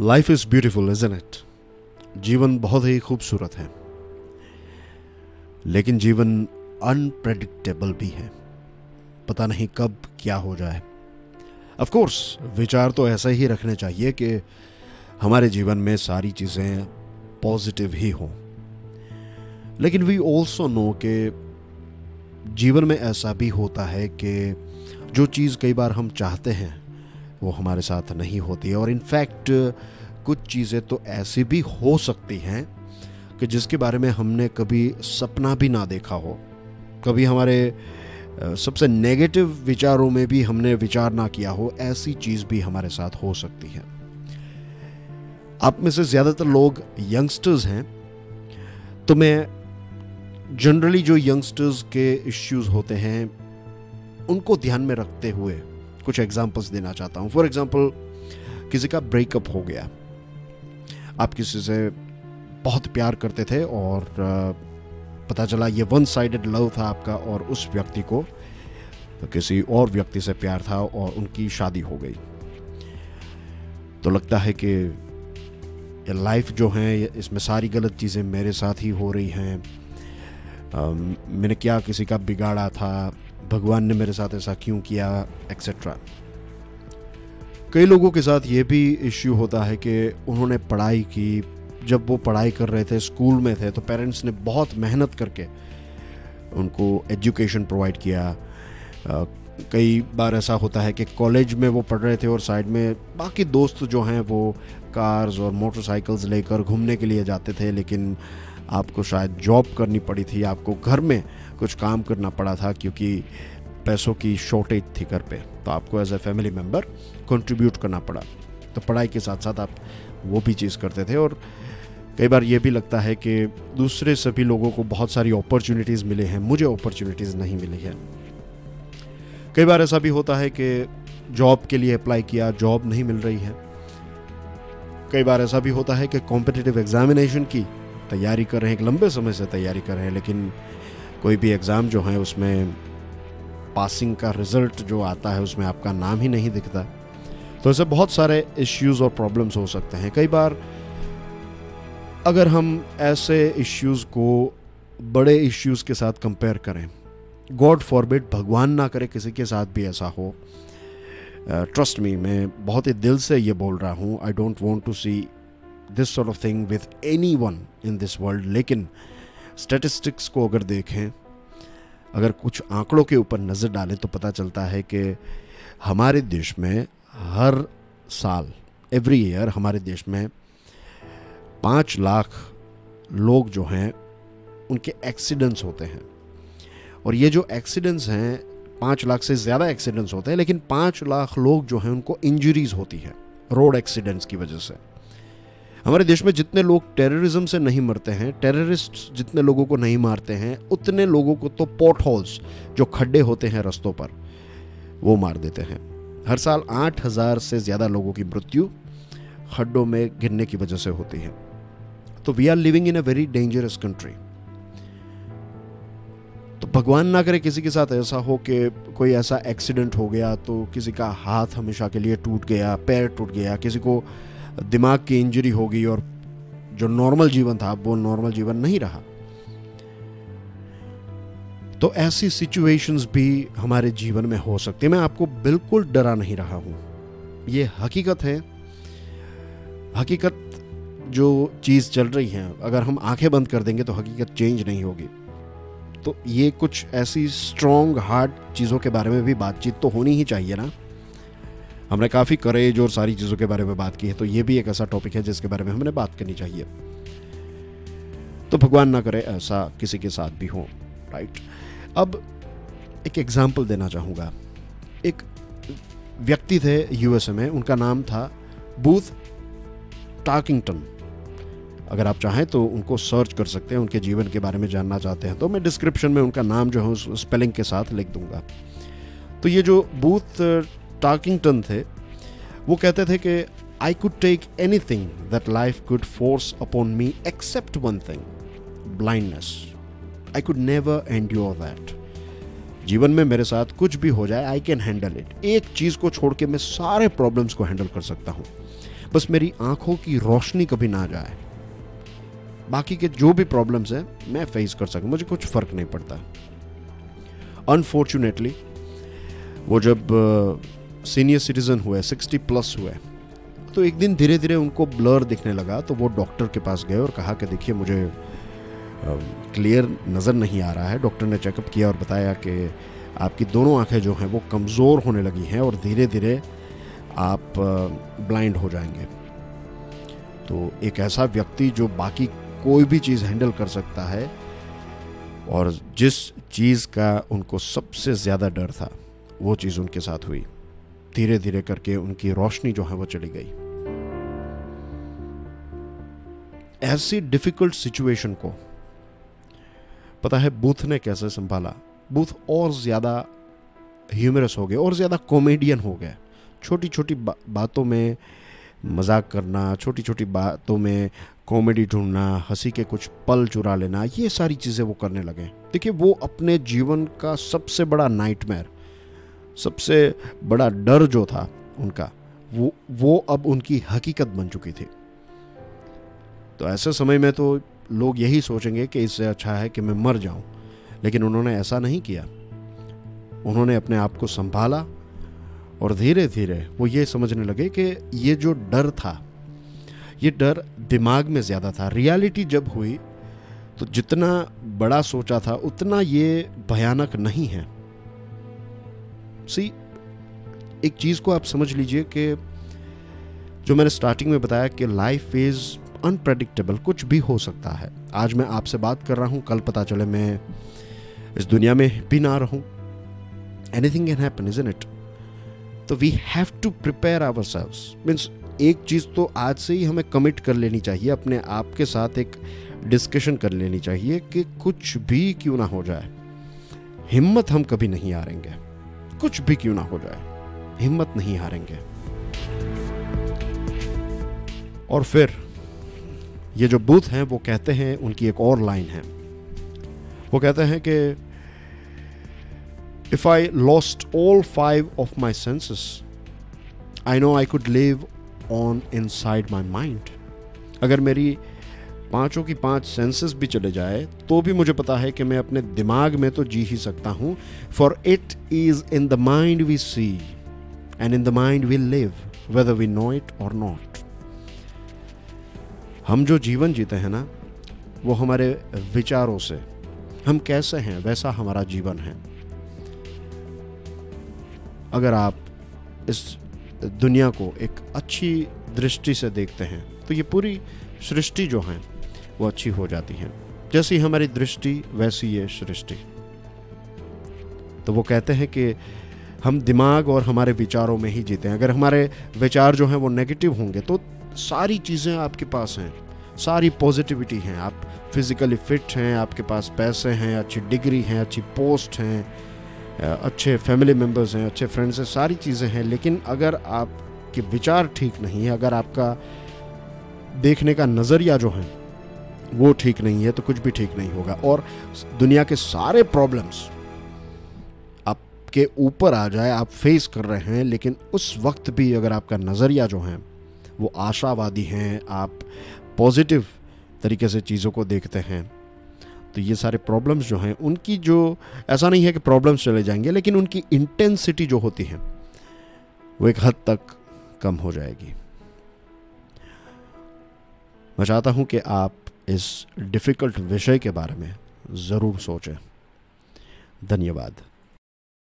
Life is beautiful isn't it जीवन बहुत ही खूबसूरत है। लेकिन जीवन अनप्रडिक्टेबल भी है। पता नहीं कब क्या हो जाए। ऑफ़ कोर्स विचार तो ऐसा ही रखने चाहिए कि हमारे जीवन में सारी चीज़ें पॉजिटिव ही हों। लेकिन वी ऑल्सो नो कि जीवन में ऐसा भी होता है कि जो चीज़ कई बार हम चाहते हैं वो हमारे साथ नहीं होती और इनफैक्ट कुछ चीज़ें तो ऐसी भी हो सकती हैं कि जिसके बारे में हमने कभी सपना भी ना देखा हो। कभी हमारे सबसे नेगेटिव विचारों में भी हमने विचार ना किया हो, ऐसी चीज़ भी हमारे साथ हो सकती है। आप में से ज़्यादातर लोग यंगस्टर्स हैं तो मैं जनरली जो यंगस्टर्स के इश्यूज़ होते हैं, उनको ध्यान में रखते हुए कुछ एग्जांपल्स देना चाहता हूँ। फॉर एग्जांपल किसी का ब्रेकअप हो गया। आप किसी से बहुत प्यार करते थे और पता चला ये वन साइडेड लव था आपका और उस व्यक्ति को तो किसी और व्यक्ति से प्यार था और उनकी शादी हो गई। तो लगता है कि ये लाइफ जो है इसमें सारी गलत चीज़ें मेरे साथ ही हो रही हैं। मैंने क्या किसी का बिगाड़ा था? भगवान ने मेरे साथ ऐसा क्यों किया एक्सेट्रा कई लोगों के साथ ये भी इश्यू होता है कि उन्होंने पढ़ाई की। जब वो पढ़ाई कर रहे थे स्कूल में थे तो पेरेंट्स ने बहुत मेहनत करके उनको एजुकेशन प्रोवाइड किया। कई बार ऐसा होता है कि कॉलेज में वो पढ़ रहे थे और साइड में बाकी दोस्त जो हैं, वो कार्स और मोटरसाइकिल्स लेकर घूमने के लिए जाते थे, लेकिन आपको शायद जॉब करनी पड़ी थी, आपको घर में कुछ काम करना पड़ा था क्योंकि पैसों की शॉर्टेज थी घर पे। तो आपको as a family member contribute करना पड़ा। तो पढ़ाई के साथ साथ आप वो भी चीज़ करते थे और कई बार ये भी लगता है कि दूसरे सभी लोगों को बहुत सारी अपॉर्चुनिटीज़ मिले हैं, मुझे अपॉर्चुनिटीज़ नहीं मिली है। कई बार ऐसा भी होता है कि जॉब के लिए अप्लाई किया जॉब नहीं मिल रही है। कई बार ऐसा भी होता है कि कॉम्पिटिटिव एग्जामिनेशन की तैयारी कर रहे हैं, एक लंबे समय से तैयारी कर रहे हैं, लेकिन कोई भी एग्ज़ाम जो है उसमें पासिंग का रिज़ल्ट जो आता है उसमें आपका नाम ही नहीं दिखता। तो ऐसे बहुत सारे इश्यूज़ और प्रॉब्लम्स हो सकते हैं। कई बार अगर हम ऐसे इश्यूज़ को बड़े इश्यूज़ के साथ कंपेयर करें गॉड फॉरबिड भगवान ना करे किसी के साथ भी ऐसा हो। ट्रस्ट uh, मी मैं बहुत ही दिल से ये बोल रहा हूँ I don't want to see this sort of thing with anyone in this world लेकिन स्टेटिस्टिक्स को अगर देखें, अगर कुछ आंकड़ों के ऊपर नज़र डालें तो पता चलता है कि हमारे देश में हर साल एवरी ईयर हमारे देश में पाँच लाख लोग जो हैं, उनके एक्सीडेंट्स होते हैं। और ये जो एक्सीडेंट्स हैं, पाँच लाख से ज़्यादा एक्सीडेंट्स होते हैं, लेकिन पाँच लाख लोग जो हैं, उनको इंजरीज होती हैं रोड एक्सीडेंट्स की वजह से। हमारे देश में जितने लोग टेररिज्म से नहीं मरते हैं टेररिस्ट जितने लोगों को नहीं मारते हैं, उतने लोगों को तो पोर्ट होल्स जो खड्डे होते हैं रस्तों पर, वो मार देते हैं। हर साल आठ हज़ार से ज़्यादा लोगों की मृत्यु खड्डों में गिरने की वजह से होती है। तो we are living in a very dangerous country तो भगवान ना करे किसी के साथ ऐसा हो कि कोई ऐसा एक्सीडेंट हो गया तो किसी का हाथ हमेशा के लिए टूट गया, पैर टूट गया, किसी को दिमाग की इंजरी हो गई और जो नॉर्मल जीवन था वो नॉर्मल जीवन नहीं रहा। तो ऐसी सिचुएशंस भी हमारे जीवन में हो सकती है। मैं आपको बिल्कुल डरा नहीं रहा हूँ। ये हकीकत है। हकीकत जो चीज़ चल रही है, अगर हम आँखें बंद कर देंगे तो हकीकत चेंज नहीं होगी। तो ये कुछ ऐसी स्ट्रॉन्ग हार्ड चीज़ों के बारे में भी बातचीत तो होनी ही चाहिए ना। हमने काफ़ी करेज और सारी चीज़ों के बारे में बात की है तो ये भी एक ऐसा टॉपिक है जिसके बारे में हमने बात करनी चाहिए। तो भगवान ना करे, ऐसा किसी के साथ भी हो राइट अब एक एग्ज़ाम्पल देना चाहूँगा। एक व्यक्ति थे यूएसए में, उनका नाम था बूथ टाकिंगटन अगर आप चाहें तो उनको सर्च कर सकते हैं, उनके जीवन के बारे में जानना चाहते हैं तो मैं डिस्क्रिप्शन में उनका नाम जो है उस स्पेलिंग के साथ लिख दूँगा। तो ये जो बूथ टाकिंगटन थे, वो कहते थे कि I could take anything that life could force upon me except one thing blindness I could never endure that जीवन में मेरे साथ कुछ भी हो जाए आई कैन हैंडल इट एक चीज़ को छोड़ के मैं सारे प्रॉब्लम्स को हैंडल कर सकता हूँ। बस मेरी आँखों की रोशनी कभी ना जाए। बाकी के जो भी प्रॉब्लम्स हैं, मैं फेस कर सकूँ, मुझे कुछ फ़र्क नहीं पड़ता. अनफॉर्चुनेटली वो जब सीनियर सिटीजन हुए सिक्सटी प्लस हुए। तो एक दिन धीरे धीरे उनको ब्लर दिखने लगा तो वो डॉक्टर के पास गए और कहा कि देखिए, मुझे क्लियर नज़र नहीं आ रहा है। डॉक्टर ने चेकअप किया और बताया कि आपकी दोनों आँखें जो हैं, वो कमज़ोर होने लगी हैं और धीरे धीरे आप ब्लाइंड हो जाएँगे। तो एक ऐसा व्यक्ति जो बाकी कोई भी चीज़ हैंडल कर सकता है और जिस चीज़ का उनको सबसे ज़्यादा डर था, वो चीज़ उनके साथ हुई। धीरे धीरे करके उनकी रोशनी जो है वो चली गई। ऐसी डिफ़िकल्ट सिचुएशन को पता है बूथ ने कैसे संभाला? बूथ और ज़्यादा ह्यूमरस हो गए और ज़्यादा कॉमेडियन हो गए। छोटी छोटी बा, बातों में मज़ाक करना छोटी छोटी बातों में कॉमेडी ढूंढना हँसी के कुछ पल चुरा लेना ये सारी चीज़ें वो करने लगे। देखिए वो अपने जीवन का सबसे बड़ा नाइटमेयर सबसे बड़ा डर जो था उनका, वो वो अब उनकी हकीकत बन चुकी थी। तो ऐसे समय में तो लोग यही सोचेंगे कि इससे अच्छा है कि मैं मर जाऊँ, लेकिन उन्होंने ऐसा नहीं किया। उन्होंने अपने आप को संभाला और धीरे धीरे वो ये समझने लगे कि ये जो डर था, ये डर दिमाग में ज़्यादा था। रियलिटी जब हुई तो जितना बड़ा सोचा था, उतना ये भयानक नहीं है। सी एक चीज़ को आप समझ लीजिए कि जो मैंने स्टार्टिंग में बताया कि लाइफ इज़ अनप्रडिक्टेबल कुछ भी हो सकता है। आज मैं आपसे बात कर रहा हूँ, कल पता चले मैं इस दुनिया में भी ना रहूँ। Anything can happen is it तो we have to prepare ourselves means एक चीज़ तो आज से ही हमें कमिट कर लेनी चाहिए, अपने आप के साथ एक डिस्कशन कर लेनी चाहिए कि कुछ भी क्यों ना हो जाए। हिम्मत हम कभी नहीं हारेंगे। कुछ भी क्यों ना हो जाए। हिम्मत नहीं हारेंगे। और फिर, ये जो बुद्ध हैं, वो कहते हैं, उनकी एक और लाइन है। वो कहते हैं कि if I lost all five of my senses I know I could live on inside my mind अगर मेरी पाँचों की पाँच सेंसेस भी चले जाए तो भी मुझे पता है कि मैं अपने दिमाग में तो जी ही सकता हूँ। For it is in the mind we see and in the mind we live whether we know it or not हम जो जीवन जीते हैं ना, वो हमारे विचारों से, हम कैसे हैं, वैसा हमारा जीवन है। अगर आप इस दुनिया को एक अच्छी दृष्टि से देखते हैं तो ये पूरी सृष्टि जो है वो अच्छी हो जाती है। जैसी हमारी दृष्टि, वैसी ये सृष्टि। तो वो कहते हैं कि हम दिमाग और हमारे विचारों में ही जीते हैं। अगर हमारे विचार जो हैं वो नेगेटिव होंगे तो सारी चीज़ें आपके पास हैं। सारी पॉजिटिविटी हैं। आप फिज़िकली फिट हैं, आपके पास पैसे हैं, अच्छी डिग्री हैं, अच्छी पोस्ट हैं, अच्छे फैमिली मेंबर्स हैं, अच्छे फ्रेंड्स हैं, सारी चीज़ें हैं। लेकिन अगर आपके विचार ठीक नहीं है, अगर आपका देखने का नज़रिया जो है वो ठीक नहीं है तो कुछ भी ठीक नहीं होगा। और दुनिया के सारे प्रॉब्लम्स आपके ऊपर आ जाए, आप फेस कर रहे हैं, लेकिन उस वक्त भी अगर आपका नज़रिया जो है, वो आशावादी हैं, आप पॉजिटिव तरीके से चीज़ों को देखते हैं तो ये सारे प्रॉब्लम्स जो हैं, उनकी जो, ऐसा नहीं है कि प्रॉब्लम्स चले जाएँगे, लेकिन उनकी इंटेंसिटी जो होती है, वो एक हद तक कम हो जाएगी। मैं चाहता हूँ कि आप इस डिफ़िकल्ट विषय के बारे में ज़रूर सोचें। धन्यवाद।